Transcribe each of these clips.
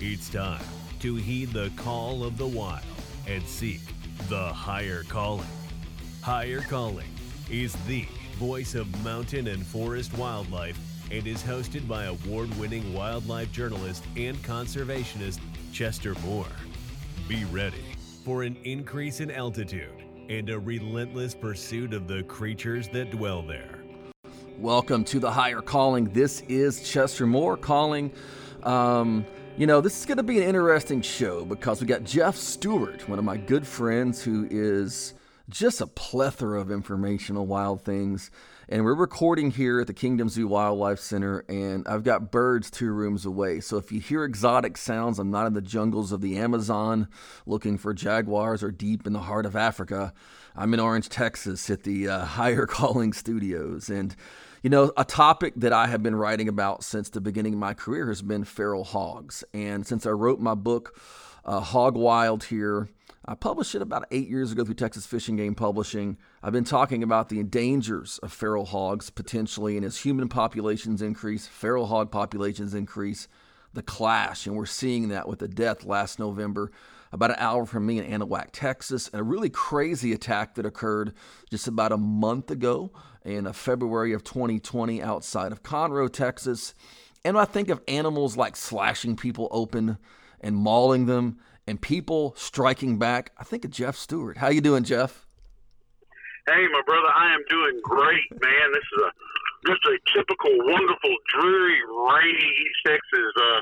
It's time to heed the call of the wild and seek the higher calling. Higher Calling is the voice of mountain and forest wildlife and is hosted by award winning wildlife journalist and conservationist Chester Moore. Be ready for an increase in altitude and a relentless pursuit of the creatures that dwell there. Welcome to the Higher Calling. This is Chester Moore calling. Um, you know, this is going to be an interesting show because we got Jeff Stewart, one of my good friends who is just a plethora of information on wild things. And we're recording here at the Kingdom Zoo Wildlife Center, and I've got birds two rooms away. So if you hear exotic sounds, I'm not in the jungles of the Amazon looking for jaguars or deep in the heart of Africa. I'm in Orange, Texas at the uh, Higher Calling Studios. And, you know, a topic that I have been writing about since the beginning of my career has been feral hogs. And since I wrote my book, uh, Hog Wild, here, I published it about eight years ago through Texas Fish and Game Publishing. I've been talking about the dangers of feral hogs potentially, and as human populations increase, feral hog populations increase, the clash. And we're seeing that with the death last November, about an hour from me in Anahuac, Texas, and a really crazy attack that occurred just about a month ago in February of 2020 outside of Conroe, Texas. And I think of animals like slashing people open and mauling them and people striking back. I think of Jeff Stewart. How you doing, Jeff? Hey, my brother, I am doing great, man. This is a just a typical, wonderful, dreary, rainy East Texas uh,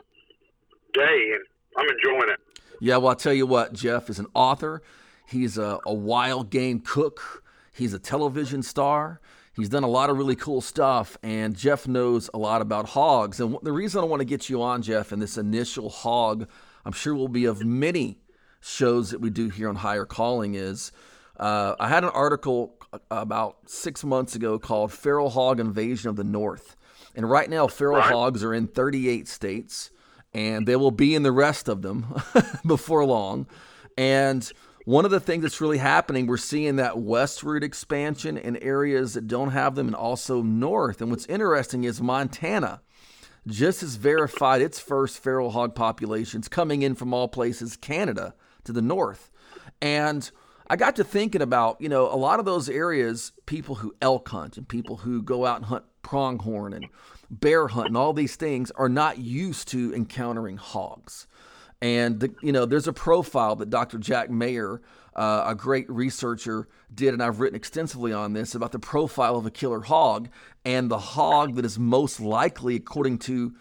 day, and I'm enjoying it. Yeah, well, I'll tell you what, Jeff is an author. He's a, a wild game cook. He's a television star. He's done a lot of really cool stuff, and Jeff knows a lot about hogs. And the reason I want to get you on, Jeff, in this initial hog I'm sure will be of many shows that we do here on Higher Calling is uh, I had an article about six months ago called Feral Hog Invasion of the North. And right now, feral right. hogs are in 38 states, and they will be in the rest of them before long. And one of the things that's really happening, we're seeing that westward expansion in areas that don't have them, and also north. And what's interesting is Montana just has verified its first feral hog populations coming in from all places, Canada to the north. And I got to thinking about, you know, a lot of those areas, people who elk hunt and people who go out and hunt pronghorn and bear hunt and all these things are not used to encountering hogs. And, the, you know, there's a profile that Dr. Jack Mayer, uh, a great researcher, did, and I've written extensively on this about the profile of a killer hog and the hog that is most likely, according to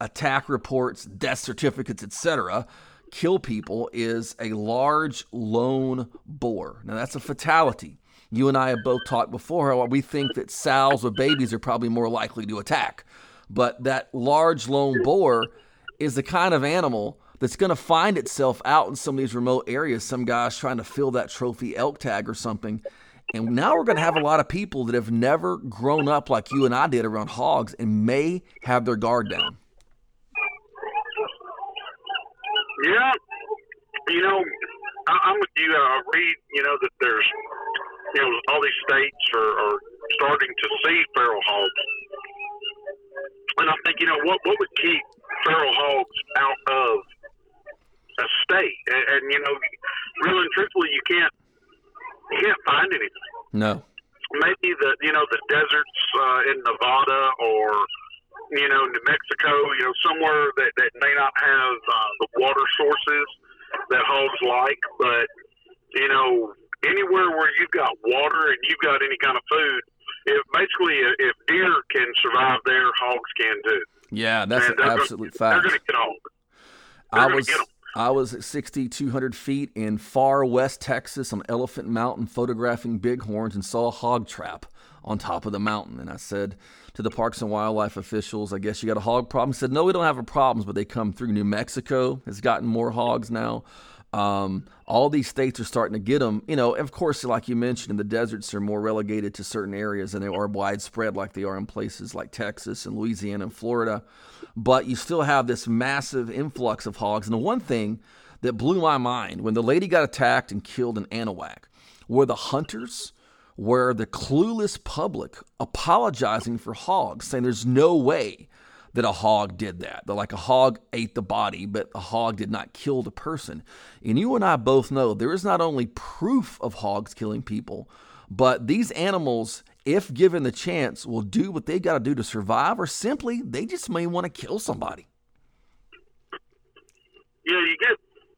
attack reports, death certificates, etc., kill people is a large lone boar. Now that's a fatality. You and I have both talked before how we think that sows with babies are probably more likely to attack. But that large lone boar is the kind of animal that's going to find itself out in some of these remote areas. Some guys trying to fill that trophy elk tag or something. And now we're going to have a lot of people that have never grown up like you and I did around hogs and may have their guard down. Yeah, you know, I, am with you. I read, you know, that there's, you know, all these states are, are starting to see feral hogs, and I think, you know, what what would keep feral hogs out of a state? And, and you know, really and truthfully, you can't you can't find anything. No. Maybe the you know the deserts uh, in Nevada or you know New Mexico, you know somewhere that, that may not have uh, the water sources that hogs like, but you know anywhere where you've got water and you've got any kind of food, if basically if deer can survive there, hogs can too. Yeah, that's an absolute gonna, fact. They're going to get hog. I was I was at 6,200 feet in far west Texas on Elephant Mountain photographing bighorns and saw a hog trap on top of the mountain. And I said to the Parks and Wildlife officials, I guess you got a hog problem? He said, no, we don't have a problem, but they come through. New Mexico has gotten more hogs now. Um, all these states are starting to get them. You know, of course, like you mentioned, the deserts are more relegated to certain areas and they are widespread like they are in places like Texas and Louisiana and Florida. But you still have this massive influx of hogs. And the one thing that blew my mind when the lady got attacked and killed in Anahuac were the hunters, were the clueless public apologizing for hogs, saying there's no way that a hog did that. That like a hog ate the body, but a hog did not kill the person. And you and I both know there is not only proof of hogs killing people, but these animals, if given the chance, will do what they got to do to survive, or simply they just may want to kill somebody. Yeah, you get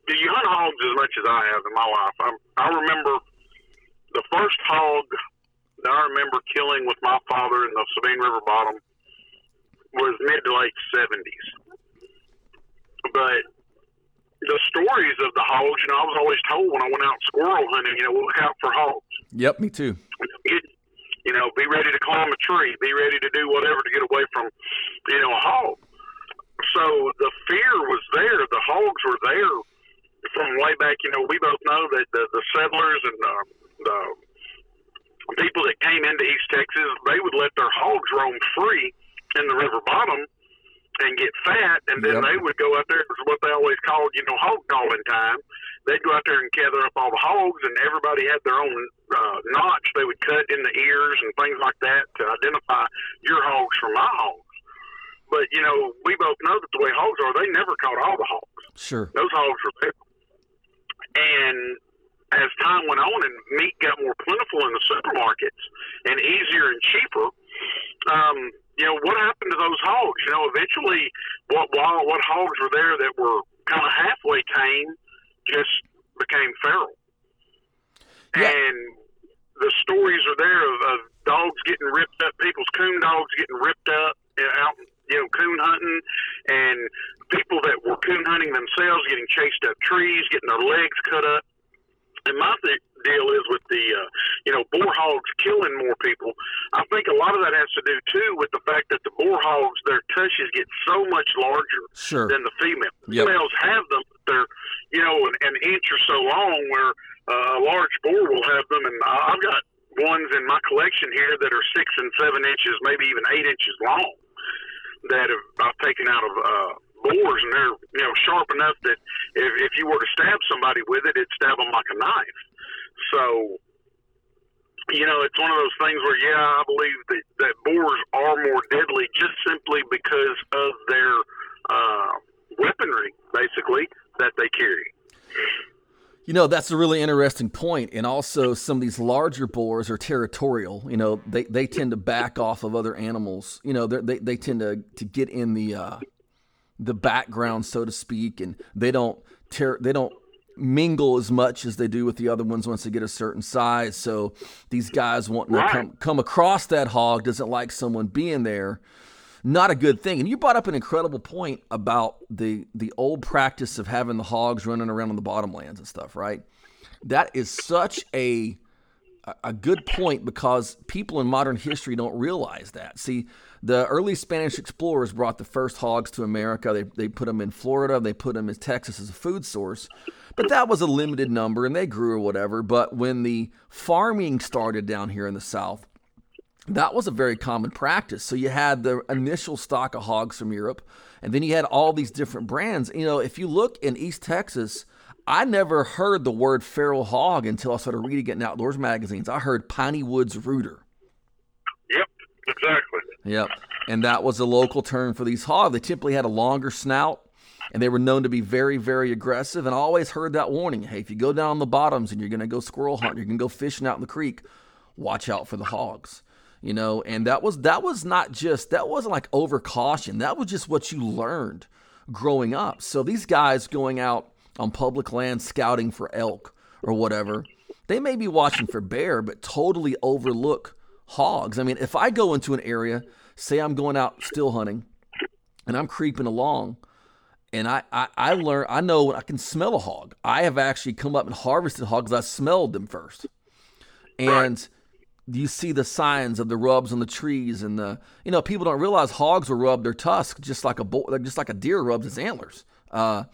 do you hunt hogs as much as I have in my life. I, I remember the first hog that I remember killing with my father in the Sabine River bottom was mid to late seventies. But the stories of the hogs, you know, I was always told when I went out squirrel hunting, you know, look out for hogs. Yep, me too. Get, you know, be ready to climb a tree, be ready to do whatever to get away from, you know, a hog. So the fear was there. The hogs were there from way back. You know, we both know that the, the settlers and uh, the people that came into East Texas, they would let their hogs roam free in the river bottom and get fat, and then Yep. they would go out there. It was what they always called, you know, hog calling time. They'd go out there and gather up all the hogs, and everybody had their own uh, notch they would cut in the ears and things like that to identify your hogs from my hogs. But you know, we both know that the way hogs are, they never caught all the hogs Sure. those hogs were big. And as time went on and meat got more plentiful in the supermarkets and easier and cheaper, um, you know, what happened to those hogs? You know, eventually, what wild, what hogs were there that were kind of halfway tame just became feral. Yeah. And the stories are there of, of dogs getting ripped up, people's coon dogs getting ripped up out, you know, coon hunting, and people that were coon hunting themselves getting chased up trees, getting their legs cut up. And my th- deal is with the, uh, you know, boar hogs killing more people. I think a lot of that has to do too with the fact that the boar hogs, their tushes get so much larger Sure. than the female. Yep. Females have them, but they're, you know, an, an inch or so long, where uh, a large boar will have them. And I've got ones in my collection here that are six and seven inches, maybe even eight inches long, that have I've taken out of uh, boars, and they're you know sharp enough that if, if you were to stab somebody with it, it'd stab them like a knife. So. You know, it's one of those things where, yeah, I believe that, that boars are more deadly just simply because of their uh, weaponry, basically, that they carry. You know, that's a really interesting point. And also, some of these larger boars are territorial. You know, they, they tend to back off of other animals. You know, they, they tend to, to get in the uh, the background, so to speak, and they don't ter- they don't mingle as much as they do with the other ones once they get a certain size. So these guys wanting to come come across that hog doesn't like someone being there. Not a good thing. And you brought up an incredible point about the the old practice of having the hogs running around on the bottomlands and stuff, right? That is such a a- a good point because people in modern history don't realize that. See, the early Spanish explorers brought the first hogs to America. They, they put them in Florida, they put them in Texas as a food source, but that was a limited number and they grew or whatever. But when the farming started down here in the South, that was a very common practice. So you had the initial stock of hogs from Europe, and then you had all these different brands. You know, if you look in East Texas, I never heard the word feral hog until I started reading it in outdoors magazines. I heard Piney Woods Rooter. Yep, exactly. Yep. And that was a local term for these hogs. They typically had a longer snout and they were known to be very, very aggressive. And I always heard that warning hey, if you go down the bottoms and you're going to go squirrel hunting, you're going to go fishing out in the creek, watch out for the hogs. You know, and that was that was not just that wasn't like over caution. That was just what you learned growing up. So these guys going out on public land scouting for elk or whatever, they may be watching for bear, but totally overlook hogs. I mean, if I go into an area, say I'm going out still hunting, and I'm creeping along, and I, I, I learn I know I can smell a hog. I have actually come up and harvested hogs. I smelled them first, and you see the signs of the rubs on the trees and the you know people don't realize hogs will rub their tusks just like a bull, just like a deer rubs its antlers. Uh,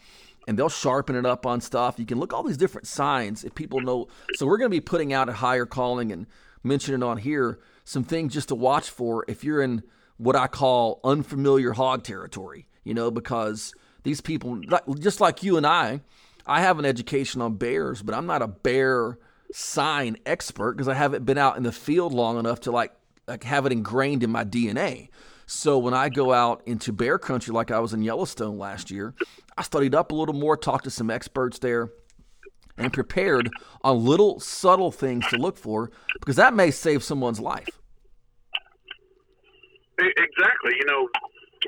and they'll sharpen it up on stuff. You can look all these different signs if people know. So we're going to be putting out a higher calling and mentioning on here some things just to watch for if you're in what I call unfamiliar hog territory. You know, because these people, just like you and I, I have an education on bears, but I'm not a bear sign expert because I haven't been out in the field long enough to like like have it ingrained in my DNA. So when I go out into bear country, like I was in Yellowstone last year, I studied up a little more, talked to some experts there, and prepared on little subtle things to look for because that may save someone's life. Exactly. You know,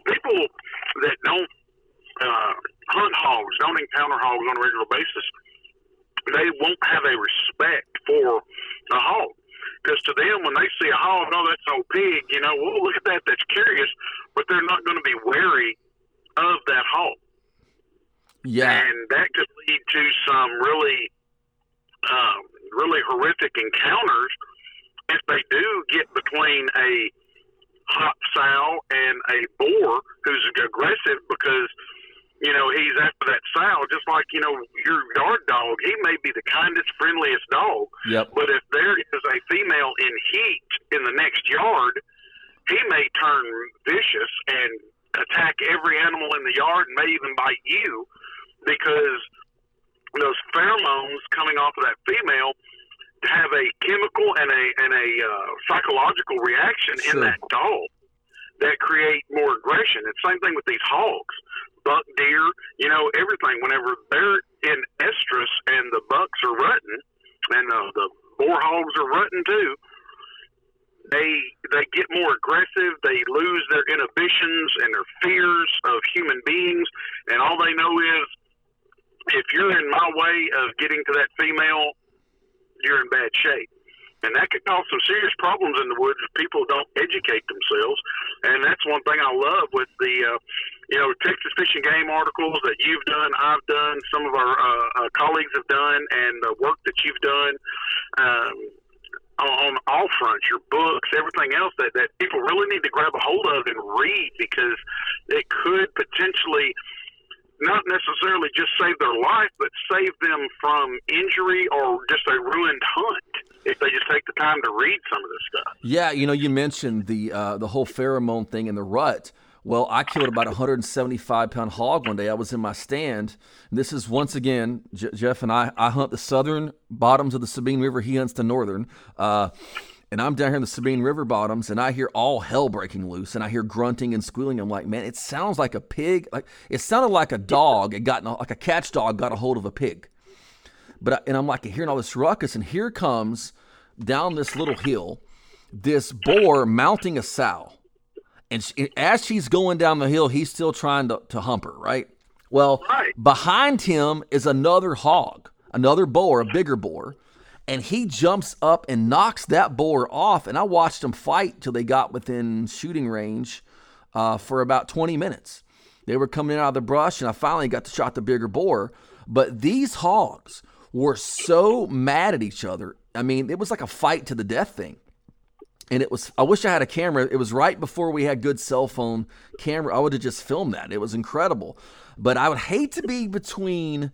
people that don't uh, hunt hogs, don't encounter hogs on a regular basis, they won't have a respect for a hog. Because to them, when they see a hog, oh, that's no pig, you know, well, look at that, that's curious, but they're not going to be wary of that hog. Yeah. And that could lead to some really, um, really horrific encounters if they do get between a hot sow and a boar who's aggressive because you know he's after that sow just like you know your yard dog he may be the kindest friendliest dog yep. but if there is a female in heat in the next yard he may turn vicious and attack every animal in the yard and may even bite you because those pheromones coming off of that female have a chemical and a and a uh, psychological reaction Sure. in that dog that create more aggression. It's the same thing with these hogs, buck deer, you know, everything. Whenever they're in estrus and the bucks are rutting, and uh, the boar hogs are rutting too, they they get more aggressive. They lose their inhibitions and their fears of human beings, and all they know is if you're in my way of getting to that female, you're in bad shape. And that could cause some serious problems in the woods if people don't educate themselves. And that's one thing I love with the, uh, you know, Texas Fish and Game articles that you've done, I've done, some of our uh, uh, colleagues have done, and the work that you've done um, on, on all fronts, your books, everything else that, that people really need to grab a hold of and read because it could potentially not necessarily just save their life, but save them from injury or just a ruined hunt if they just take the time to read some of this stuff. Yeah, you know, you mentioned the uh, the whole pheromone thing in the rut. Well, I killed about a 175 pound hog one day. I was in my stand. This is once again, J- Jeff and I. I hunt the southern bottoms of the Sabine River. He hunts the northern. Uh, and I'm down here in the Sabine River bottoms, and I hear all hell breaking loose, and I hear grunting and squealing. I'm like, man, it sounds like a pig. Like it sounded like a dog. It got like a catch dog got a hold of a pig. But I- and I'm like hearing all this ruckus, and here comes down this little hill this boar mounting a sow, and she, as she's going down the hill, he's still trying to, to hump her. Right. Well, Right. behind him is another hog, another boar, a bigger boar, and he jumps up and knocks that boar off. And I watched them fight till they got within shooting range uh, for about 20 minutes. They were coming in out of the brush, and I finally got to shot the bigger boar. But these hogs were so mad at each other. I mean, it was like a fight to the death thing. And it was, I wish I had a camera. It was right before we had good cell phone camera. I would have just filmed that. It was incredible. But I would hate to be between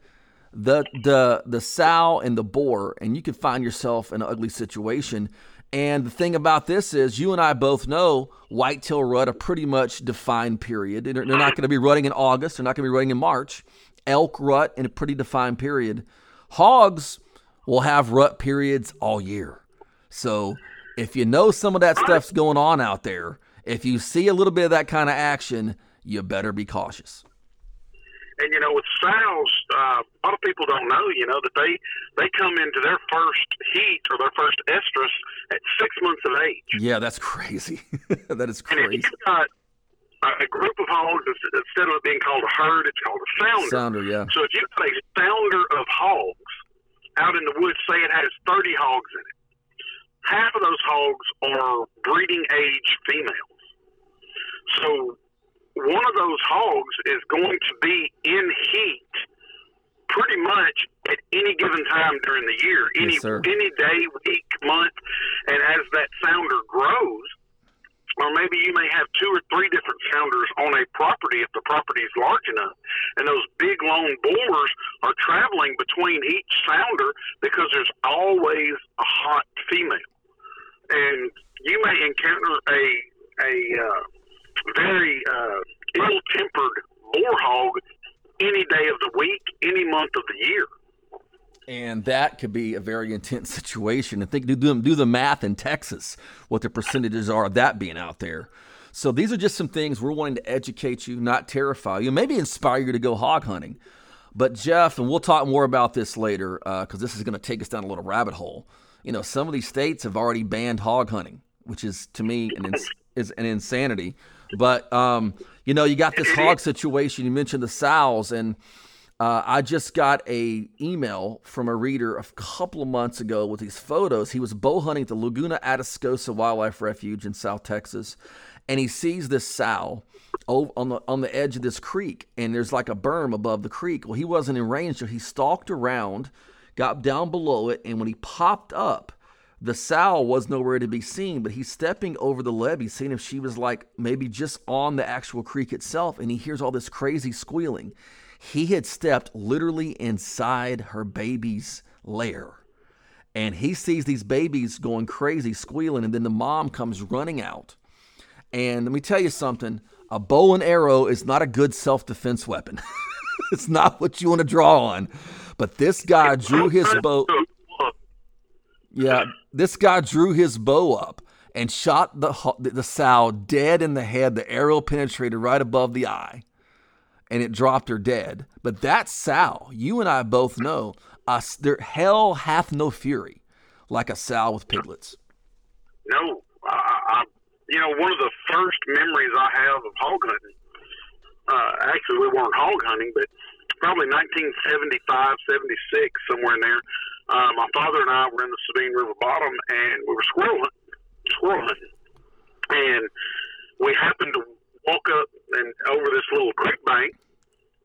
the the the sow and the boar, and you could find yourself in an ugly situation. And the thing about this is, you and I both know whitetail rut a pretty much defined period. They're, they're not going to be rutting in August. They're not going to be rutting in March. Elk rut in a pretty defined period. Hogs will have rut periods all year. So if you know some of that stuff's going on out there, if you see a little bit of that kind of action, you better be cautious. And you know, with sows, uh, a lot of people don't know, you know, that they they come into their first heat or their first estrus at six months of age. Yeah, that's crazy. that is crazy. And if you've got a- group of hogs, instead of it being called a herd, it's called a sounder. Sounder, yeah. So if you've got a sounder of hogs out in the woods, say it has 30 hogs in it, half of those hogs are breeding age females. So one of those hogs is going to be in heat pretty much at any given time during the year, any sir. any day, week, month, and as that sounder grows, or maybe you may have two or three different sounders on a property if the property is large enough. And those big lone boars are traveling between each sounder because there's always a hot female. And you may encounter a a uh, very uh, ill-tempered boar hog any day of the week, any month of the year. And that could be a very intense situation. And think, do, do, do the math in Texas, what the percentages are of that being out there. So these are just some things we're wanting to educate you, not terrify you, maybe inspire you to go hog hunting. But Jeff, and we'll talk more about this later because uh, this is going to take us down a little rabbit hole. You know, some of these states have already banned hog hunting, which is to me an ins- is an insanity. But um, you know, you got this hog situation. You mentioned the sows, and uh, I just got a email from a reader a couple of months ago with these photos. He was bow hunting at the Laguna Atascosa Wildlife Refuge in South Texas, and he sees this sow on the on the edge of this creek, and there's like a berm above the creek. Well, he wasn't in range, so he stalked around, got down below it, and when he popped up, the sow was nowhere to be seen. But he's stepping over the levee, seeing if she was like maybe just on the actual creek itself, and he hears all this crazy squealing. He had stepped literally inside her baby's lair. And he sees these babies going crazy, squealing, and then the mom comes running out. And let me tell you something a bow and arrow is not a good self defense weapon. it's not what you want to draw on. But this guy drew his bow. Yeah, this guy drew his bow up and shot the the sow dead in the head. The arrow penetrated right above the eye, and it dropped her dead. But that sow, you and I both know, uh, there hell hath no fury like a sow with piglets. No, I. you know, one of the first memories I have of hog hunting, uh, actually, we weren't hog hunting, but probably 1975, 76, somewhere in there. Uh, my father and I were in the Sabine River bottom, and we were squirrel hunting. Squirrel hunting. And we happened to walk up and over this little creek bank,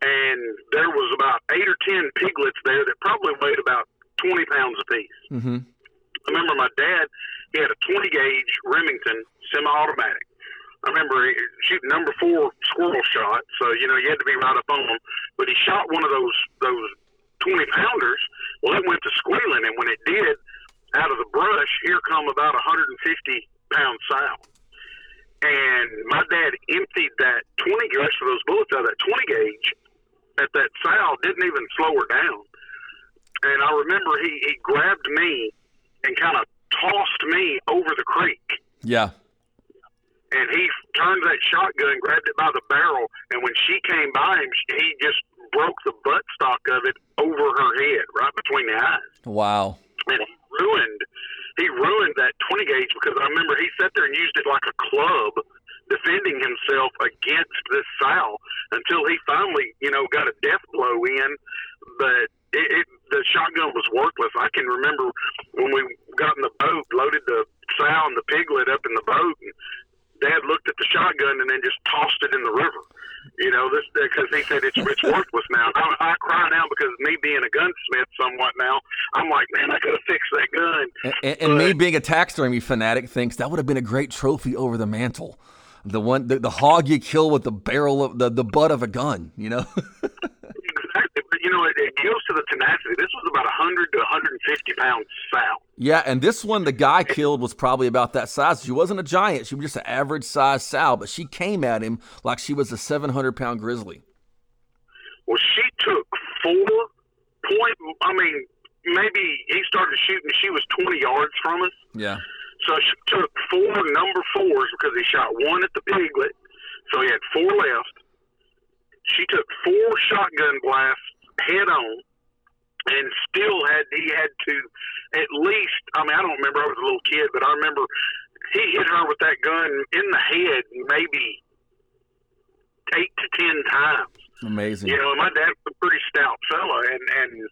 and there was about eight or ten piglets there that probably weighed about 20 pounds apiece. Mm-hmm. I remember my dad, he had a 20 gauge Remington semi-automatic. I remember shooting number four squirrel shot, so you know you had to be right up on them. But he shot one of those those twenty pounders. Well, it went to squealing, and when it did, out of the brush, here come about a hundred and fifty pound sow. And my dad emptied that twenty gauge for those bullets out of that twenty gauge at that sow. Didn't even slow her down. And I remember he he grabbed me and kind of tossed me over the creek. Yeah and he turned that shotgun, grabbed it by the barrel, and when she came by him, he just broke the buttstock of it over her head, right between the eyes. Wow! And he ruined, he ruined that twenty gauge because I remember he sat there and used it like a club, defending himself against this sow until he finally, you know, got a death blow in. But it, it, the shotgun was worthless. I can remember when we got in the boat, loaded the sow and the piglet up in the boat, and Dad looked at the shotgun and then just tossed it in the river. You know, this because he said it's it's worthless now. I, I cry now because me being a gunsmith somewhat now, I'm like, man, I could have fixed that gun. And, and, and me being a taxidermy fanatic thinks that would have been a great trophy over the mantle. The one, the, the hog you kill with the barrel of the, the butt of a gun. You know. you know, it, it goes to the tenacity. This was about 100 to 150 pound sow. Yeah, and this one, the guy killed was probably about that size. She wasn't a giant; she was just an average size sow, but she came at him like she was a 700 pound grizzly. Well, she took four point. I mean, maybe he started shooting. She was 20 yards from us. Yeah. So she took four number fours because he shot one at the piglet. So he had four left. She took four shotgun blasts head on and still had he had to at least I mean I don't remember I was a little kid but I remember he hit her with that gun in the head maybe eight to ten times. Amazing. You know, my dad's a pretty stout fella and and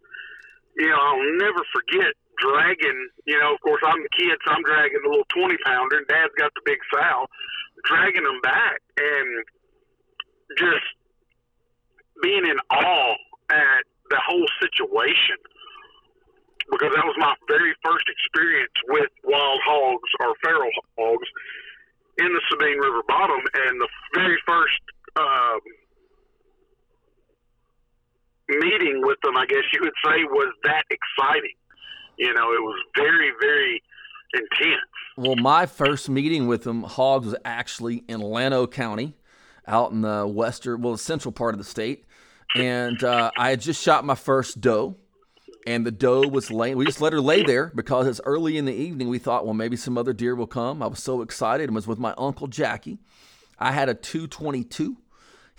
you know, I'll never forget dragging you know, of course I'm the kid so I'm dragging the little twenty pounder and dad's got the big sow, dragging them back and just being in awe at the whole situation because that was my very first experience with wild hogs or feral hogs in the Sabine River bottom, and the very first um, meeting with them, I guess you would say, was that exciting. You know, it was very, very intense. Well, my first meeting with them, hogs, was actually in Llano County, out in the western, well, the central part of the state and uh, I had just shot my first doe, and the doe was laying. We just let her lay there because it's early in the evening. We thought, well, maybe some other deer will come. I was so excited and was with my uncle Jackie. I had a 222.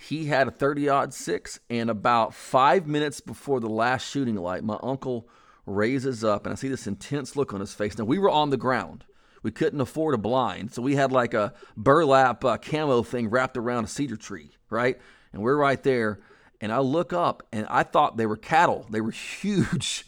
He had a 30 odd six. And about five minutes before the last shooting light, my uncle raises up and I see this intense look on his face. Now, we were on the ground. We couldn't afford a blind. So we had like a burlap uh, camo thing wrapped around a cedar tree, right? And we're right there. And I look up and I thought they were cattle. They were huge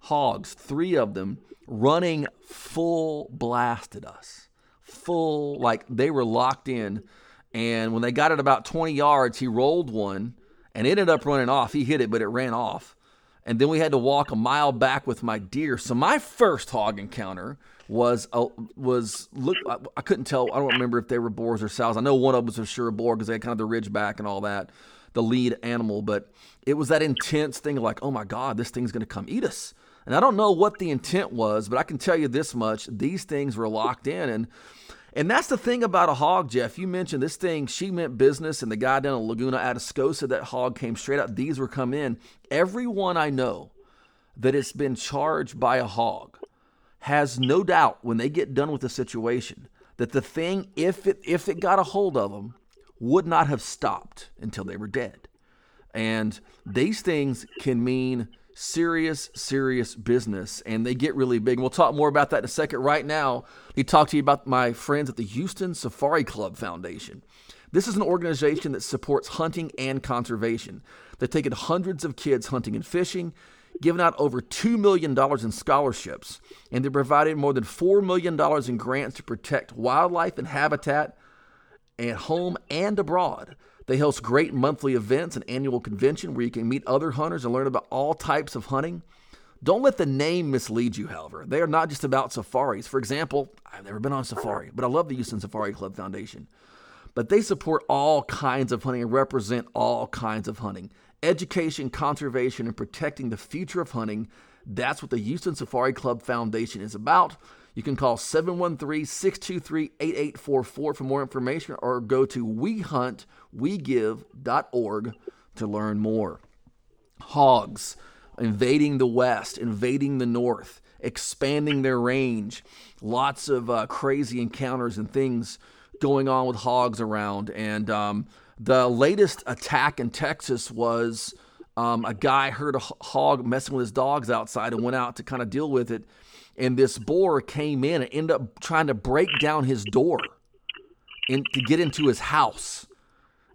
hogs, three of them running full blast at us. Full, like they were locked in. And when they got it about 20 yards, he rolled one and it ended up running off. He hit it, but it ran off. And then we had to walk a mile back with my deer. So my first hog encounter was a, was look. I, I, couldn't tell. I don't remember if they were boars or sows. I know one of them was for sure a boar because they had kind of the ridge back and all that, the lead animal. But it was that intense thing of like, oh my god, this thing's to come eat us. And I don't know what the intent was, but I can tell you this much: these things were locked in and. And that's the thing about a hog, Jeff. You mentioned this thing, she meant business, and the guy down in Laguna Atascosa, that hog came straight out. These were come in. Everyone I know that has been charged by a hog has no doubt when they get done with the situation that the thing, if it if it got a hold of them, would not have stopped until they were dead. And these things can mean serious, serious business, and they get really big. We'll talk more about that in a second. Right now, we talk to you about my friends at the Houston Safari Club Foundation. This is an organization that supports hunting and conservation. They've taken hundreds of kids hunting and fishing, given out over $2 million in scholarships, and they provided more than $4 million in grants to protect wildlife and habitat at home and abroad. They host great monthly events and annual convention where you can meet other hunters and learn about all types of hunting. Don't let the name mislead you, however. They are not just about safaris. For example, I've never been on safari, but I love the Houston Safari Club Foundation. But they support all kinds of hunting and represent all kinds of hunting. Education, conservation, and protecting the future of hunting. That's what the Houston Safari Club Foundation is about. You can call 713 623 8844 for more information or go to wehuntwegive.org to learn more. Hogs invading the West, invading the North, expanding their range. Lots of uh, crazy encounters and things going on with hogs around. And um, the latest attack in Texas was um, a guy heard a hog messing with his dogs outside and went out to kind of deal with it and this boar came in and ended up trying to break down his door in, to get into his house.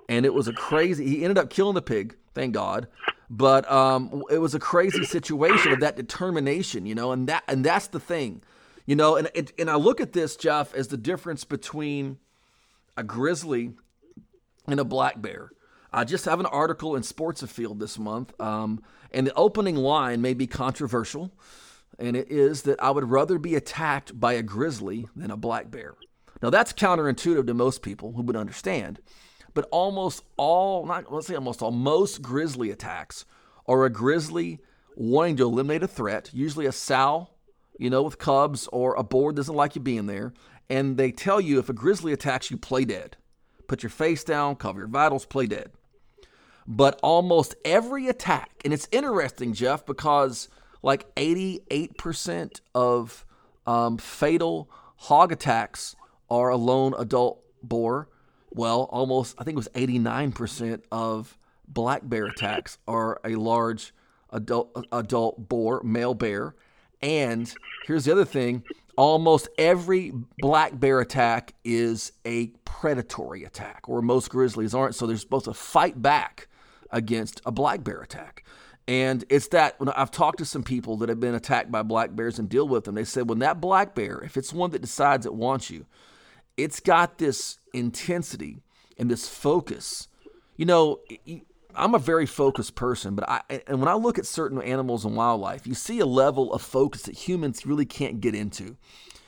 And it was a crazy. He ended up killing the pig, thank God. But um, it was a crazy situation of that determination, you know, and that and that's the thing, you know. And it, and I look at this, Jeff, as the difference between a grizzly and a black bear. I just have an article in Sports Afield this month, um, and the opening line may be controversial and it is that I would rather be attacked by a grizzly than a black bear. Now, that's counterintuitive to most people who would understand, but almost all, not let's say almost all, most grizzly attacks are a grizzly wanting to eliminate a threat, usually a sow, you know, with cubs or a boar doesn't like you being there, and they tell you if a grizzly attacks you, play dead. Put your face down, cover your vitals, play dead. But almost every attack, and it's interesting, Jeff, because like 88% of um, fatal hog attacks are a lone adult boar. Well, almost, I think it was 89% of black bear attacks are a large adult, adult boar, male bear. And here's the other thing almost every black bear attack is a predatory attack, or most grizzlies aren't. So they're supposed to fight back against a black bear attack. And it's that when I've talked to some people that have been attacked by black bears and deal with them, they said when that black bear, if it's one that decides it wants you, it's got this intensity and this focus. You know, I'm a very focused person, but I and when I look at certain animals and wildlife, you see a level of focus that humans really can't get into.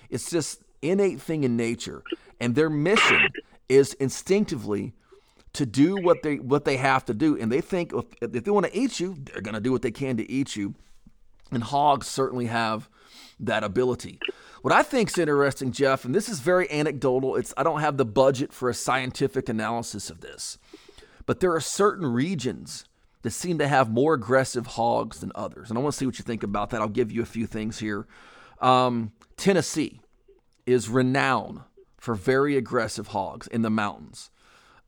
It's just innate thing in nature, and their mission is instinctively to do what they what they have to do, and they think if, if they want to eat you, they're going to do what they can to eat you. And hogs certainly have that ability. What I think is interesting, Jeff, and this is very anecdotal. It's I don't have the budget for a scientific analysis of this, but there are certain regions that seem to have more aggressive hogs than others, and I want to see what you think about that. I'll give you a few things here. Um, Tennessee is renowned for very aggressive hogs in the mountains.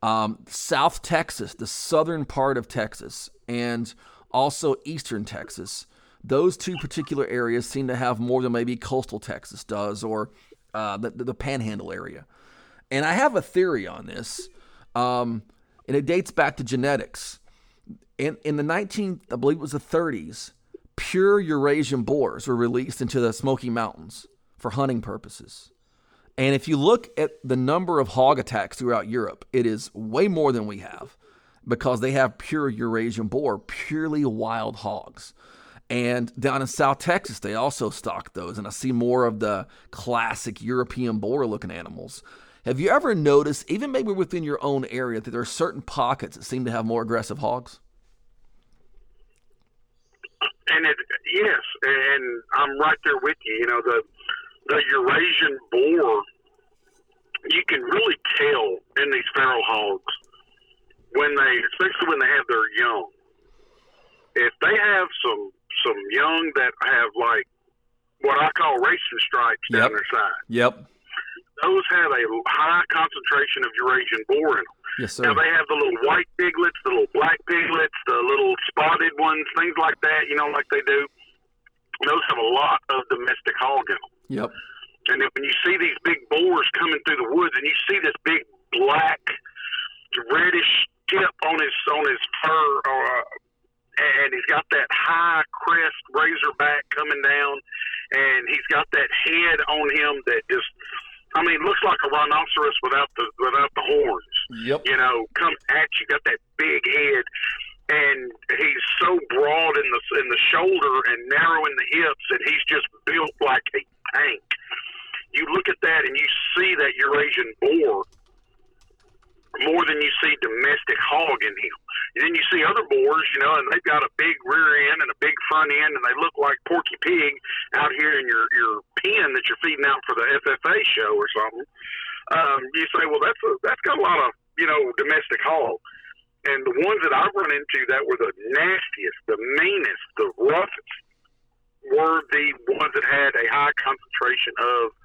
Um, South Texas, the southern part of Texas, and also eastern Texas. Those two particular areas seem to have more than maybe coastal Texas does or uh, the, the panhandle area. And I have a theory on this, um, and it dates back to genetics. In, in the 19, I believe it was the 30s, pure Eurasian boars were released into the Smoky Mountains for hunting purposes. And if you look at the number of hog attacks throughout Europe, it is way more than we have because they have pure Eurasian boar, purely wild hogs. And down in South Texas, they also stock those. And I see more of the classic European boar looking animals. Have you ever noticed, even maybe within your own area, that there are certain pockets that seem to have more aggressive hogs? And it, yes, and I'm right there with you. You know, the the Eurasian boar, you can really tell in these feral hogs when they, especially when they have their young. If they have some some young that have like what I call racing stripes Yep. down their side. Yep. Those have a high concentration of Eurasian boar in them. Yes, sir. Now they have the little white piglets, the little black piglets, the little spotted ones, things like that. You know, like they do. Those have a lot of domestic hog in them. Yep. And then when you see these big boars coming through the woods, and you see this big black, reddish tip on his on his fur, or uh, and he's got that high crest razorback coming down, and he's got that head on him that just, I mean, looks like a rhinoceros without the without the horns Yep. you know, come at you. Got that big head, and he's so broad in the in the shoulder and narrow in the hips, and he's just built like a tank. You look at that and you see that Eurasian boar more than you see domestic hog in him. And then you see other boars, you know, and they've got a big rear end and a big front end, and they look like Porky Pig out here in your your pen that you're feeding out for the FFA show or something. Um, you say, well, that's a, that's got a lot of you know domestic hog. And the ones that I've run into that were the nastiest, the meanest, the roughest were the ones that had a high concentration of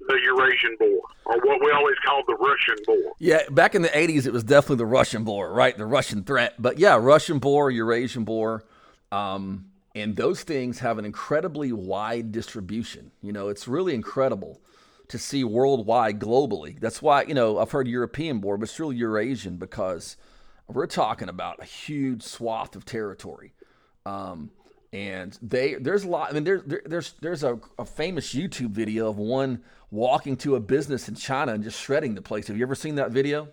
the Eurasian boar, or what we always call the Russian boar. Yeah, back in the 80s, it was definitely the Russian boar, right? The Russian threat. But yeah, Russian boar, Eurasian boar. Um, and those things have an incredibly wide distribution. You know, it's really incredible to see worldwide, globally. That's why, you know, I've heard European boar, but it's really Eurasian because we're talking about a huge swath of territory. Um, and they there's a lot. I mean, there's there's there's a, a famous YouTube video of one walking to a business in China and just shredding the place. Have you ever seen that video?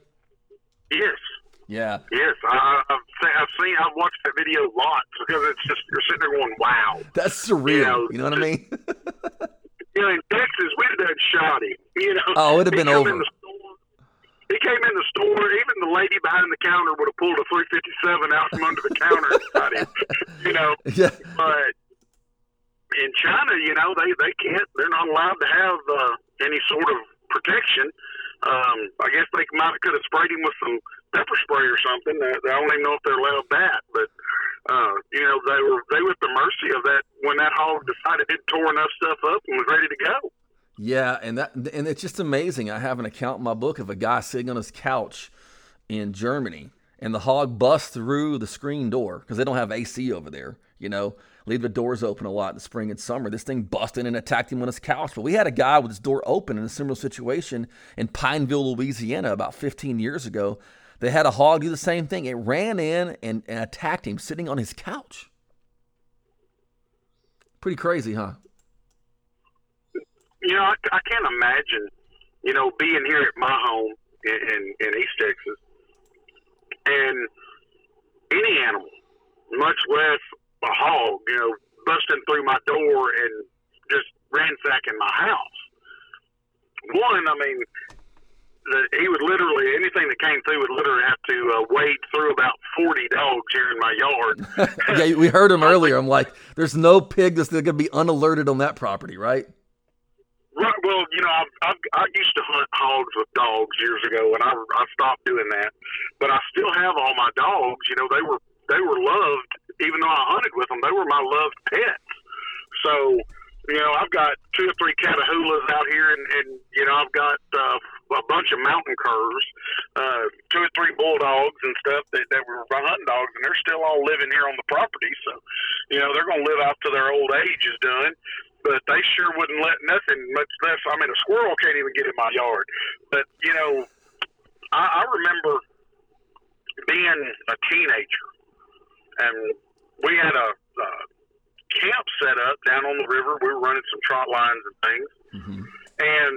Yes, Yeah, yes, I, I've, I've seen, I've watched that video lots because it's just you're sitting there going, wow. that's surreal. You know, you know what I mean? You know, in Texas, we'd have done him. You know, Oh, it'd have been over. In the he came in the store. Even the lady behind the counter would have pulled a 357 out from under the counter and him. You know, yeah, but in China, you know, they they can't. They're not allowed to have uh, any sort of protection. Um, I guess they might have could have sprayed him with some pepper spray or something. Uh, I don't even know if they're allowed that, but uh, you know, they were they were at the mercy of that when that hog decided it tore enough stuff up and was ready to go. Yeah, and that and it's just amazing. I have an account in my book of a guy sitting on his couch in Germany, and the hog busts through the screen door because they don't have AC over there. You know, leave the doors open a lot in the spring and summer. This thing busted and attacked him on his couch. But we had a guy with his door open in a similar situation in Pineville, Louisiana, about 15 years ago. They had a hog do the same thing. It ran in and, and attacked him sitting on his couch. Pretty crazy, huh? You know, I, I can't imagine, you know, being here at my home in, in, in East Texas and any animal, much less a hog, you know, busting through my door and just ransacking my house. One, I mean, the, he would literally anything that came through would literally have to uh, wade through about forty dogs here in my yard. yeah, we heard him earlier. I'm like, there's no pig that's going to be unalerted on that property, right? Right. Well, you know, I've, I've, I used to hunt hogs with dogs years ago, and I, I stopped doing that. But I still have all my dogs. You know, they were they were loved, even though I hunted with them. They were my loved pets. So, you know, I've got two or three catahoulas out here, and, and you know, I've got uh, a bunch of mountain curs, uh, two or three bulldogs and stuff that, that were hunting dogs, and they're still all living here on the property. So, you know, they're going to live out to their old age is done. But they sure wouldn't let nothing, much less. I mean, a squirrel can't even get in my yard. But you know, I, I remember being a teenager, and we had a, a camp set up down on the river. We were running some trot lines and things, Mm-hmm. and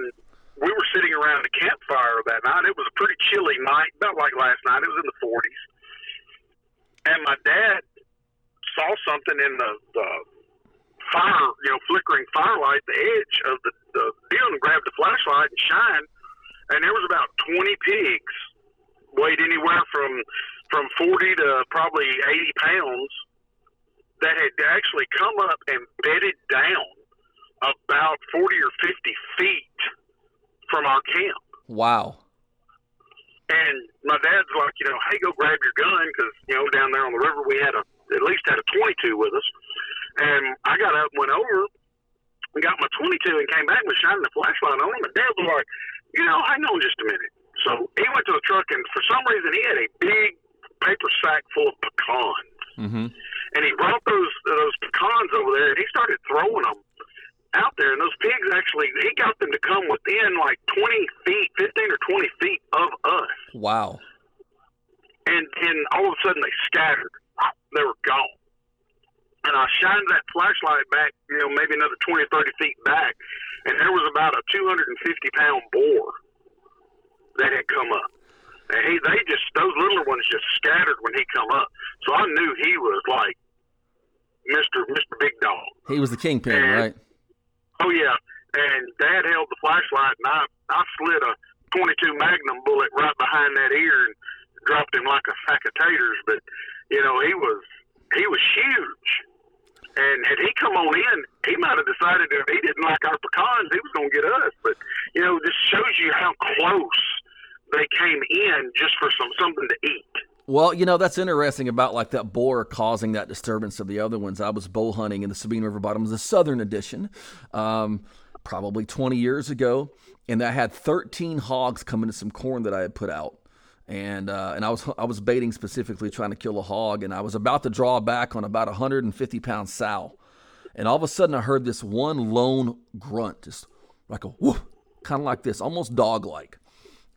we were sitting around the campfire that night. It was a pretty chilly night, not like last night. It was in the 40s, and my dad saw something in the, the fire, you know, flickering firelight, the edge of the, the deal, and grabbed the flashlight and shined, and there was about 20 pigs, weighed anywhere from from 40 to probably 80 pounds, that had actually come up and bedded down about 40 or 50 feet from our camp. Wow. And my dad's like, you know, hey, go grab your gun because you know down there on the river we had a at least had a 22 with us. And I got up, and went over, and got my 22, and came back and was shining the flashlight on him. And Dad was like, you know, hang on just a minute. So he went to the truck, and for some reason he had a big paper sack full of pecans Mm-hmm. and he brought those those pecans over there, and he started throwing them out there. And those pigs actually, he got them to come within like 20 feet, 15 or 20 feet of us. Wow. And then all of a sudden they scattered. They were gone. And I shined that flashlight back, you know, maybe another 20 or 30 feet back, and there was about a 250 pound boar that had come up. And he, they just, those little ones just scattered when he come up. So I knew he was like Mr. Mr. Big Dog. He was the kingpin, And- right? Oh yeah, and Dad held the flashlight, and I I slid a 22 Magnum bullet right behind that ear and dropped him like a sack of taters. But you know he was he was huge, and had he come on in, he might have decided that if he didn't like our pecans, he was going to get us. But you know, this shows you how close they came in just for some something to eat. Well, you know, that's interesting about like that boar causing that disturbance of the other ones. I was bow hunting in the Sabine River Bottoms, the southern edition, um, probably 20 years ago. And I had 13 hogs come into some corn that I had put out. And uh, and I was I was baiting specifically trying to kill a hog, and I was about to draw back on about a 150 pound sow, and all of a sudden I heard this one lone grunt, just like a whoop, kind of like this, almost dog like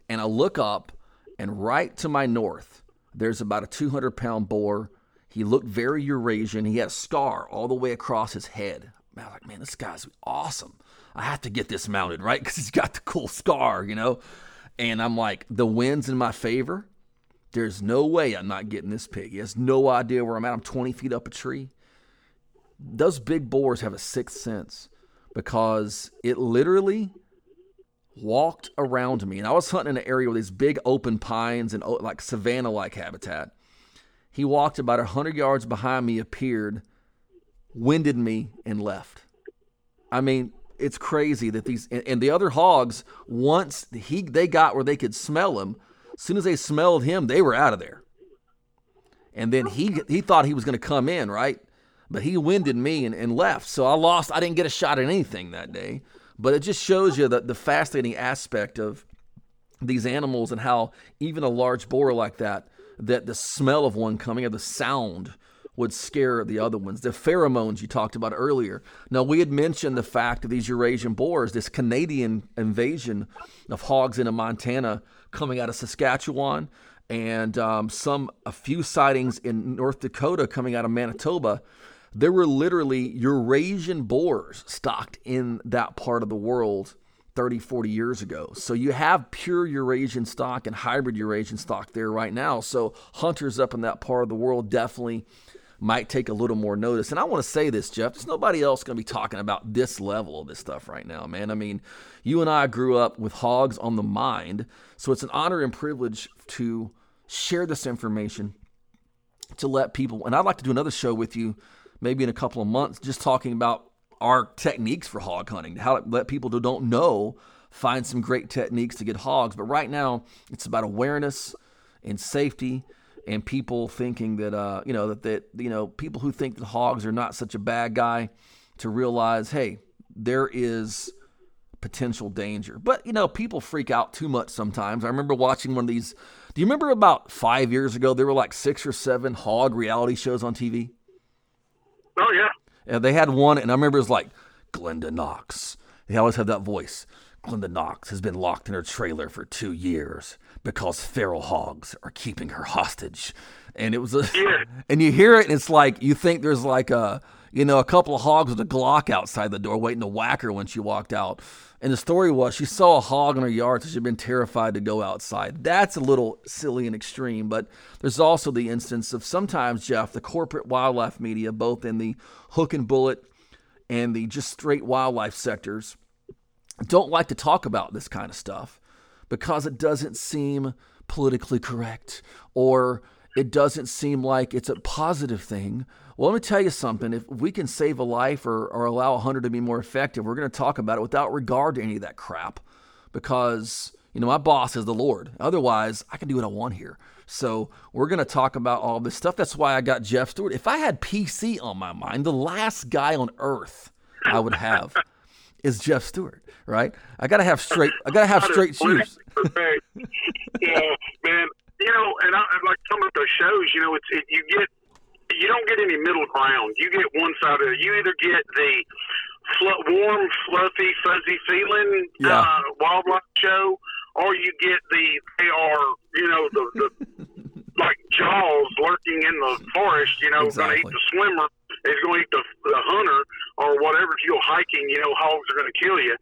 and I look up, and right to my north, there's about a 200 pound boar. He looked very Eurasian. He had a scar all the way across his head. I was like, man, this guy's awesome. I have to get this mounted, right? Because he's got the cool scar, you know? And I'm like, the wind's in my favor. There's no way I'm not getting this pig. He has no idea where I'm at. I'm 20 feet up a tree. Those big boars have a sixth sense because it literally walked around me, and I was hunting in an area with these big open pines and oh, like savanna like habitat. He walked about a hundred yards behind me, appeared, winded me, and left. I mean, it's crazy that these and, the other hogs once he they got where they could smell him. As soon as they smelled him, they were out of there. And then he he thought he was going to come in, right? But he winded me and, and left. So I lost. I didn't get a shot at anything that day. But it just shows you that the fascinating aspect of these animals and how even a large boar like that, that the smell of one coming or the sound would scare the other ones. The pheromones you talked about earlier. Now we had mentioned the fact of these Eurasian boars, this Canadian invasion of hogs into Montana coming out of Saskatchewan, and um, some a few sightings in North Dakota coming out of Manitoba there were literally Eurasian boars stocked in that part of the world 30, 40 years ago. So you have pure Eurasian stock and hybrid Eurasian stock there right now. So hunters up in that part of the world definitely might take a little more notice. And I want to say this, Jeff, there's nobody else going to be talking about this level of this stuff right now, man. I mean, you and I grew up with hogs on the mind. So it's an honor and privilege to share this information to let people, and I'd like to do another show with you maybe in a couple of months, just talking about our techniques for hog hunting, how to let people who don't know find some great techniques to get hogs. But right now, it's about awareness and safety, and people thinking that uh, you know that that you know people who think that hogs are not such a bad guy to realize, hey, there is potential danger. But, you know, people freak out too much sometimes. I remember watching one of these. Do you remember about five years ago, there were like six or seven hog reality shows on TV? Oh, yeah. And they had one, and I remember it was like Glenda Knox. They always have that voice. Glenda Knox has been locked in her trailer for two years because feral hogs are keeping her hostage. And it was a, Yeah. and you hear it, and it's like you think there's like a, you know, a couple of hogs with a Glock outside the door waiting to whack her when she walked out. And the story was she saw a hog in her yard, so she'd been terrified to go outside. That's a little silly and extreme, but there's also the instance of sometimes, Jeff, the corporate wildlife media, both in the hook and bullet and the just straight wildlife sectors, don't like to talk about this kind of stuff because it doesn't seem politically correct or it doesn't seem like it's a positive thing. Well, let me tell you something. If we can save a life or, or allow a hunter to be more effective, we're going to talk about it without regard to any of that crap because, you know, my boss is the Lord. Otherwise, I can do what I want here. So we're going to talk about all this stuff. That's why I got Jeff Stewart. If I had PC on my mind, the last guy on earth I would have is Jeff Stewart, right? I got to have straight. I got to have straight shoes. Yeah, man. You know, and I, like some of those shows. You know, it's it, you get you don't get any middle ground. You get one side of it. You either get the fl- warm, fluffy, fuzzy feeling Yeah. uh, wildlife show, or you get the they are you know the, the like jaws lurking in the forest. You know, going to eat the swimmer. Going to eat the, the hunter or whatever. If you go hiking, you know hogs are going to kill you.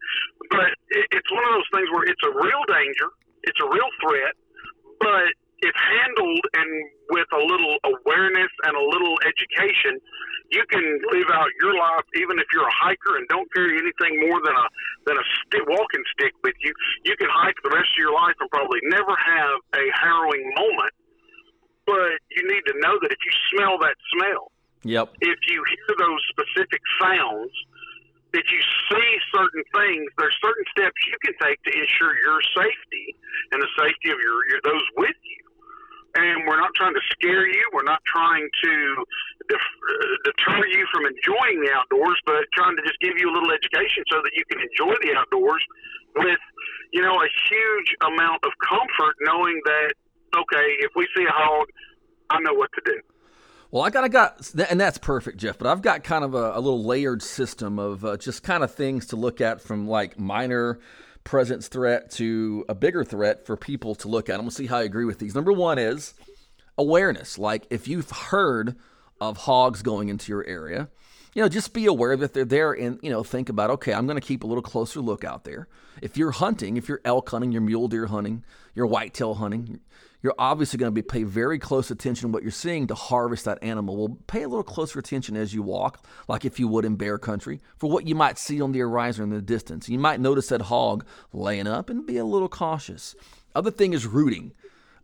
But it, it's one of those things where it's a real danger. It's a real threat. But if handled and with a little awareness and a little education, you can live out your life even if you're a hiker and don't carry anything more than a than a stick, walking stick with you. You can hike the rest of your life and probably never have a harrowing moment. But you need to know that if you smell that smell, Yep. if you hear those specific sounds, if you see certain things, there's certain steps you can take to ensure your safety and the safety of your, your those with you. And we're not trying to scare you. We're not trying to uh, deter you from enjoying the outdoors, but trying to just give you a little education so that you can enjoy the outdoors with, you know, a huge amount of comfort knowing that, okay, if we see a hog, I know what to do. Well, I got I got, and that's perfect, Jeff. But I've got kind of a, a little layered system of uh, just kind of things to look at from like minor presence threat to a bigger threat for people to look at. I'm gonna see how I agree with these. Number one is awareness. Like if you've heard of hogs going into your area, you know, just be aware that they're there and, you know, think about, okay, I'm going to keep a little closer look out there. If you're hunting, if you're elk hunting, you're mule deer hunting, you're whitetail hunting, you're obviously going to be pay very close attention to what you're seeing to harvest that animal. Well, pay a little closer attention as you walk, like if you would in bear country, for what you might see on the horizon in the distance. You might notice that hog laying up and be a little cautious. Other thing is rooting.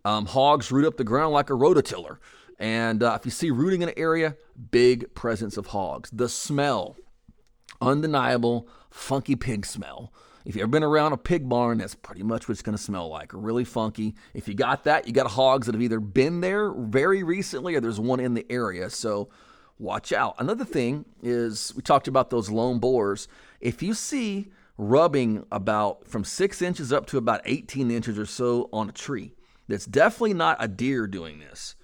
Um, hogs root up the ground like a rototiller. And uh, if you see rooting in an area, big presence of hogs. The smell, undeniable, funky pig smell. If you've ever been around a pig barn, that's pretty much what it's going to smell like. Really funky. If you got that, you got hogs that have either been there very recently or there's one in the area. So watch out. Another thing is we talked about those lone boars. If you see rubbing about from six inches up to about 18 inches or so on a tree, that's definitely not a deer doing this.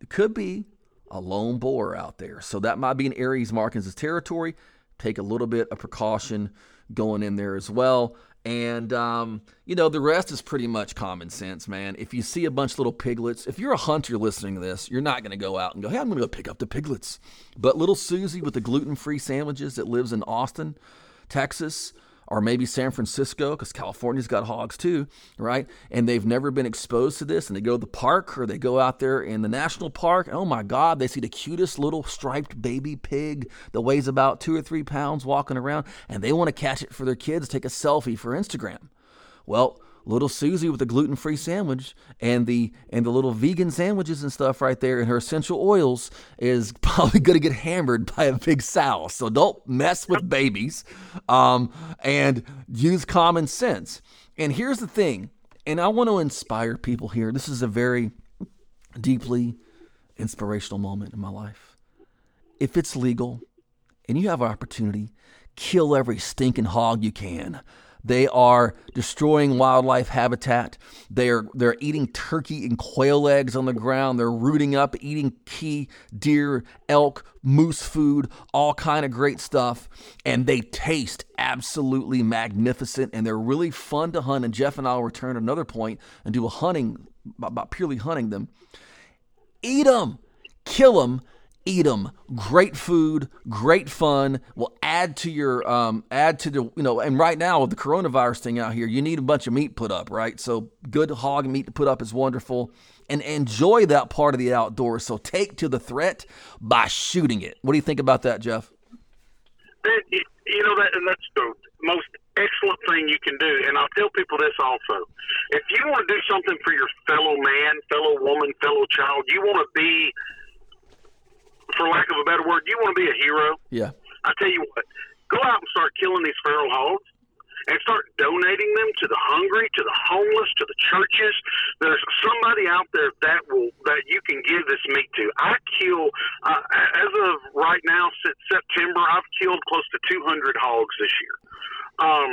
It could be a lone boar out there. So that might be an as his territory. Take a little bit of precaution going in there as well. And, um, you know, the rest is pretty much common sense, man. If you see a bunch of little piglets, if you're a hunter listening to this, you're not going to go out and go, hey, I'm going to go pick up the piglets. But little Susie with the gluten free sandwiches that lives in Austin, Texas, or maybe San Francisco, because California's got hogs too, right? And they've never been exposed to this, and they go to the park or they go out there in the national park. Oh my God, they see the cutest little striped baby pig that weighs about two or three pounds walking around, and they want to catch it for their kids, take a selfie for Instagram. Well, little Susie with the gluten-free sandwich and the and the little vegan sandwiches and stuff right there and her essential oils is probably going to get hammered by a big sow. So don't mess with babies, um, and use common sense. And here's the thing, and I want to inspire people here. This is a very deeply inspirational moment in my life. If it's legal and you have an opportunity, kill every stinking hog you can. They are destroying wildlife habitat. They're they're eating turkey and quail eggs on the ground. They're rooting up, eating key deer, elk, moose food, all kind of great stuff. And they taste absolutely magnificent and they're really fun to hunt. And Jeff and I will return another point and do a hunting about purely hunting them. Eat them, kill them eat them. Great food, great fun. Will add to your um, add to the you know. And right now with the coronavirus thing out here, you need a bunch of meat put up, right? So good hog meat to put up is wonderful. And enjoy that part of the outdoors. So take to the threat by shooting it. What do you think about that, Jeff? You know that, and that's the most excellent thing you can do. And I'll tell people this also: if you want to do something for your fellow man, fellow woman, fellow child, you want to be for lack of a better word, you want to be a hero. Yeah. I tell you what, go out and start killing these feral hogs and start donating them to the hungry, to the homeless, to the churches. There's somebody out there that will that you can give this meat to. I kill uh, as of right now since September, I've killed close to 200 hogs this year. Um,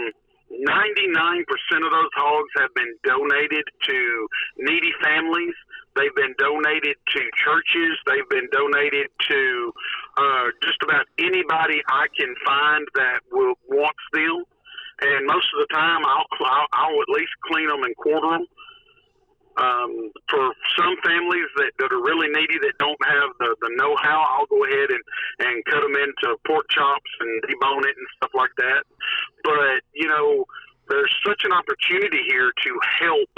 99% of those hogs have been donated to needy families. They've been donated to churches. They've been donated to uh, just about anybody I can find that will wants them. And most of the time, I'll, I'll, I'll at least clean them and quarter them. Um, for some families that, that are really needy that don't have the, the know how, I'll go ahead and, and cut them into pork chops and debone it and stuff like that. But, you know, there's such an opportunity here to help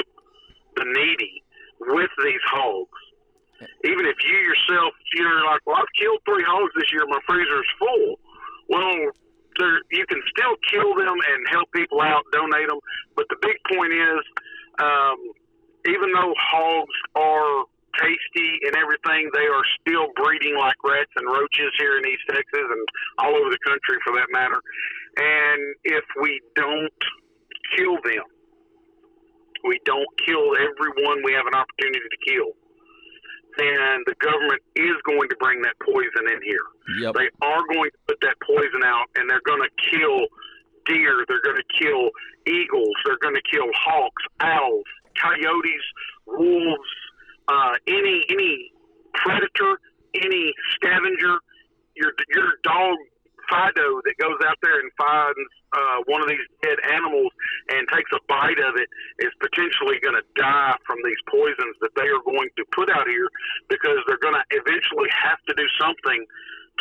the needy with these hogs. Even if you yourself, you're like, well, I've killed three hogs this year, my freezer's full. Well, there, you can still kill them and help people out, donate them. But the big point is, um, even though hogs are tasty and everything, they are still breeding like rats and roaches here in East Texas and all over the country for that matter. And if we don't kill them, we don't kill everyone we have an opportunity to kill, then the government is going to bring that poison in here. Yep. They are going to put that poison out, and they're going to kill deer. They're going to kill eagles. They're going to kill hawks, owls, coyotes, wolves, uh, any any predator, any scavenger. Your your dog Fido that goes out there and finds uh, one of these dead animals and takes a bite of it is potentially going to die from these poisons that they are going to put out here because they're going to eventually have to do something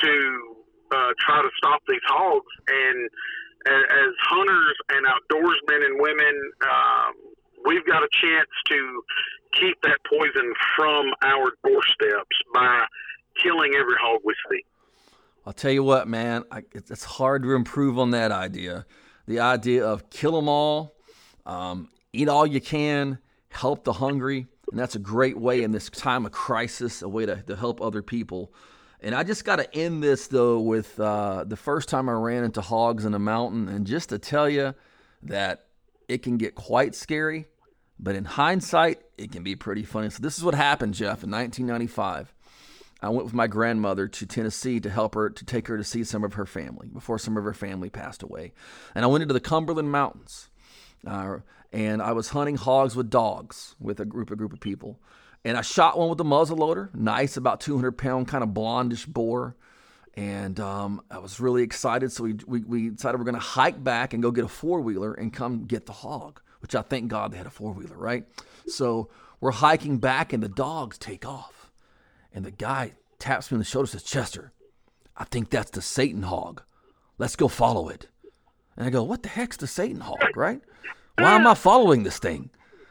to uh, try to stop these hogs. And as hunters and outdoorsmen and women, um, we've got a chance to keep that poison from our doorsteps by killing every hog we see. I'll tell you what, man, I, it's hard to improve on that idea. The idea of kill them all, um, eat all you can, help the hungry. And that's a great way in this time of crisis, a way to, to help other people. And I just got to end this, though, with uh, the first time I ran into hogs in a mountain. And just to tell you that it can get quite scary, but in hindsight, it can be pretty funny. So, this is what happened, Jeff, in 1995. I went with my grandmother to Tennessee to help her to take her to see some of her family before some of her family passed away. And I went into the Cumberland Mountains, uh, and I was hunting hogs with dogs with a group a group of people. And I shot one with a muzzle loader, nice, about 200 pound, kind of blondish boar. And um, I was really excited. So we, we, we decided we're going to hike back and go get a four wheeler and come get the hog, which I thank God they had a four wheeler, right? So we're hiking back, and the dogs take off. And the guy taps me on the shoulder says, Chester, I think that's the Satan hog. Let's go follow it. And I go, What the heck's the Satan hog, right? Why am I following this thing?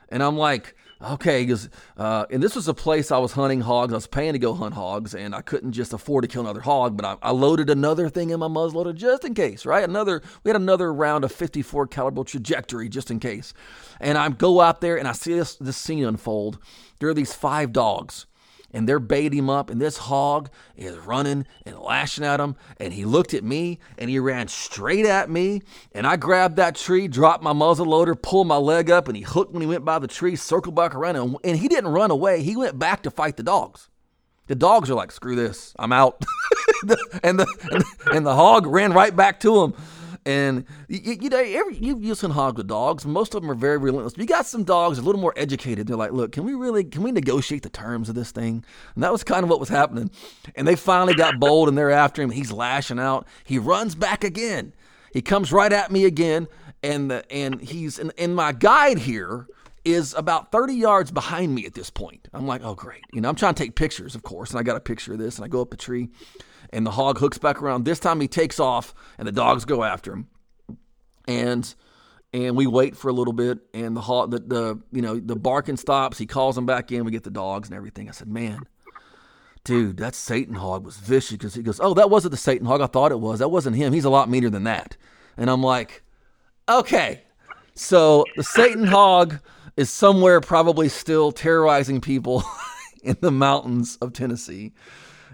And I'm like, okay, because uh, and this was a place I was hunting hogs. I was paying to go hunt hogs, and I couldn't just afford to kill another hog. But I, I loaded another thing in my muzzleloader just in case, right? Another we had another round of 54 caliber trajectory just in case. And I go out there and I see this this scene unfold. There are these five dogs and they're baiting him up, and this hog is running and lashing at him. And he looked at me and he ran straight at me. And I grabbed that tree, dropped my muzzle loader, pulled my leg up, and he hooked when he went by the tree, circled back around, and, and he didn't run away. He went back to fight the dogs. The dogs are like, screw this, I'm out. and, the, and, the, and the hog ran right back to him. And you, you know, every, you you listen hog with dogs. Most of them are very relentless. You got some dogs a little more educated. They're like, look, can we really can we negotiate the terms of this thing? And that was kind of what was happening. And they finally got bold, and they're after him. He's lashing out. He runs back again. He comes right at me again, and the, and he's in, in my guide here is about 30 yards behind me at this point. I'm like, oh great. You know, I'm trying to take pictures, of course, and I got a picture of this, and I go up a tree and the hog hooks back around. This time he takes off, and the dogs go after him, and and we wait for a little bit, and the hog, the, the you know the barking stops. He calls them back in. We get the dogs and everything. I said, man. Dude, that Satan hog was vicious because he goes, Oh, that wasn't the Satan hog I thought it was. That wasn't him. He's a lot meaner than that. And I'm like, Okay. So the Satan hog is somewhere probably still terrorizing people in the mountains of Tennessee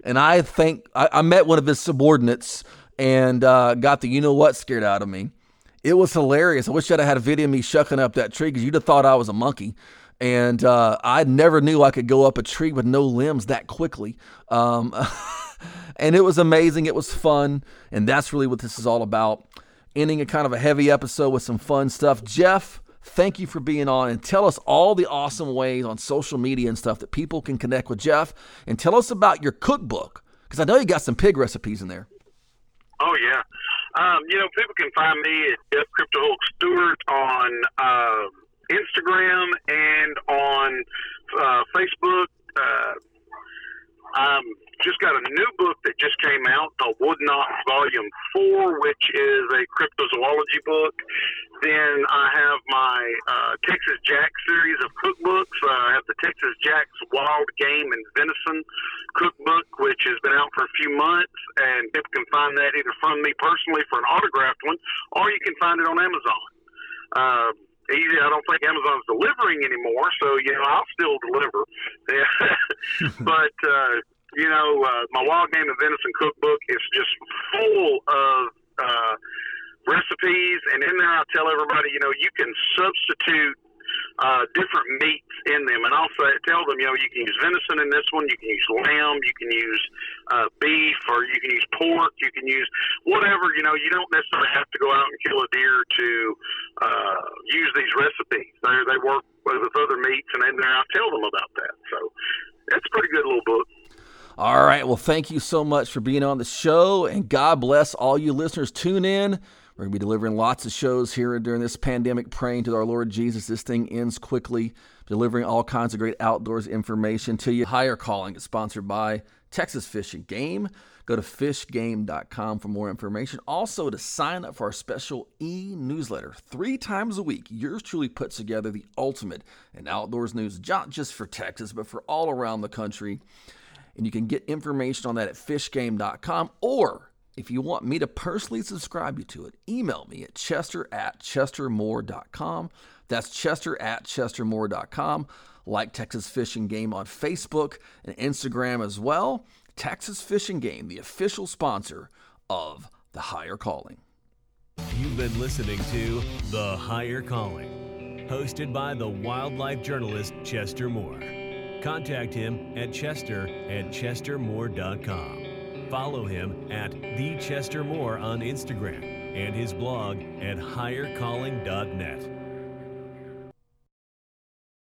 and I think I, I met one of his subordinates and uh, got the you know what scared out of me. It was hilarious. I wish I'd have had a video of me shucking up that tree because you'd have thought I was a monkey. And uh, I never knew I could go up a tree with no limbs that quickly. Um, and it was amazing. It was fun. And that's really what this is all about. Ending a kind of a heavy episode with some fun stuff. Jeff, Thank you for being on and tell us all the awesome ways on social media and stuff that people can connect with Jeff and tell us about your cookbook because I know you got some pig recipes in there. Oh, yeah. Um, you know, people can find me at Jeff Crypto Hulk Stewart on uh, Instagram and on uh, Facebook. Uh, um, just got a new book that just came out called Wood Knocks Volume 4, which is a cryptozoology book. Then I have my uh, Texas Jack series of cookbooks. Uh, I have the Texas Jack's Wild Game and Venison cookbook, which has been out for a few months, and people can find that either from me personally for an autographed one, or you can find it on Amazon. Uh, easy. I don't think Amazon's delivering anymore, so you know I'll still deliver. but uh, you know, uh, my wild game and venison cookbook is just full of uh, recipes, and in there I tell everybody, you know, you can substitute uh, different meats in them, and I'll tell them, you know, you can use venison in this one, you can use lamb, you can use uh, beef, or you can use pork, you can use whatever. You know, you don't necessarily have to go out and kill a deer to uh, use these recipes. They they work with other meats, and in there I tell them about that. So it's a pretty good little book. All right. Well, thank you so much for being on the show, and God bless all you listeners. Tune in. We're going to be delivering lots of shows here during this pandemic, praying to our Lord Jesus. This thing ends quickly, delivering all kinds of great outdoors information to you. Higher Calling is sponsored by Texas Fish and Game. Go to fishgame.com for more information. Also, to sign up for our special e newsletter. Three times a week, yours truly puts together the ultimate in outdoors news, not just for Texas, but for all around the country. And you can get information on that at fishgame.com. Or if you want me to personally subscribe you to it, email me at chester at chestermoore.com. That's chester at chestermoore.com. Like Texas Fish and Game on Facebook and Instagram as well. Texas Fish and Game, the official sponsor of The Higher Calling. You've been listening to The Higher Calling, hosted by the wildlife journalist Chester Moore. Contact him at chester at chestermoore.com. Follow him at the Chester Moore on Instagram and his blog at highercalling.net.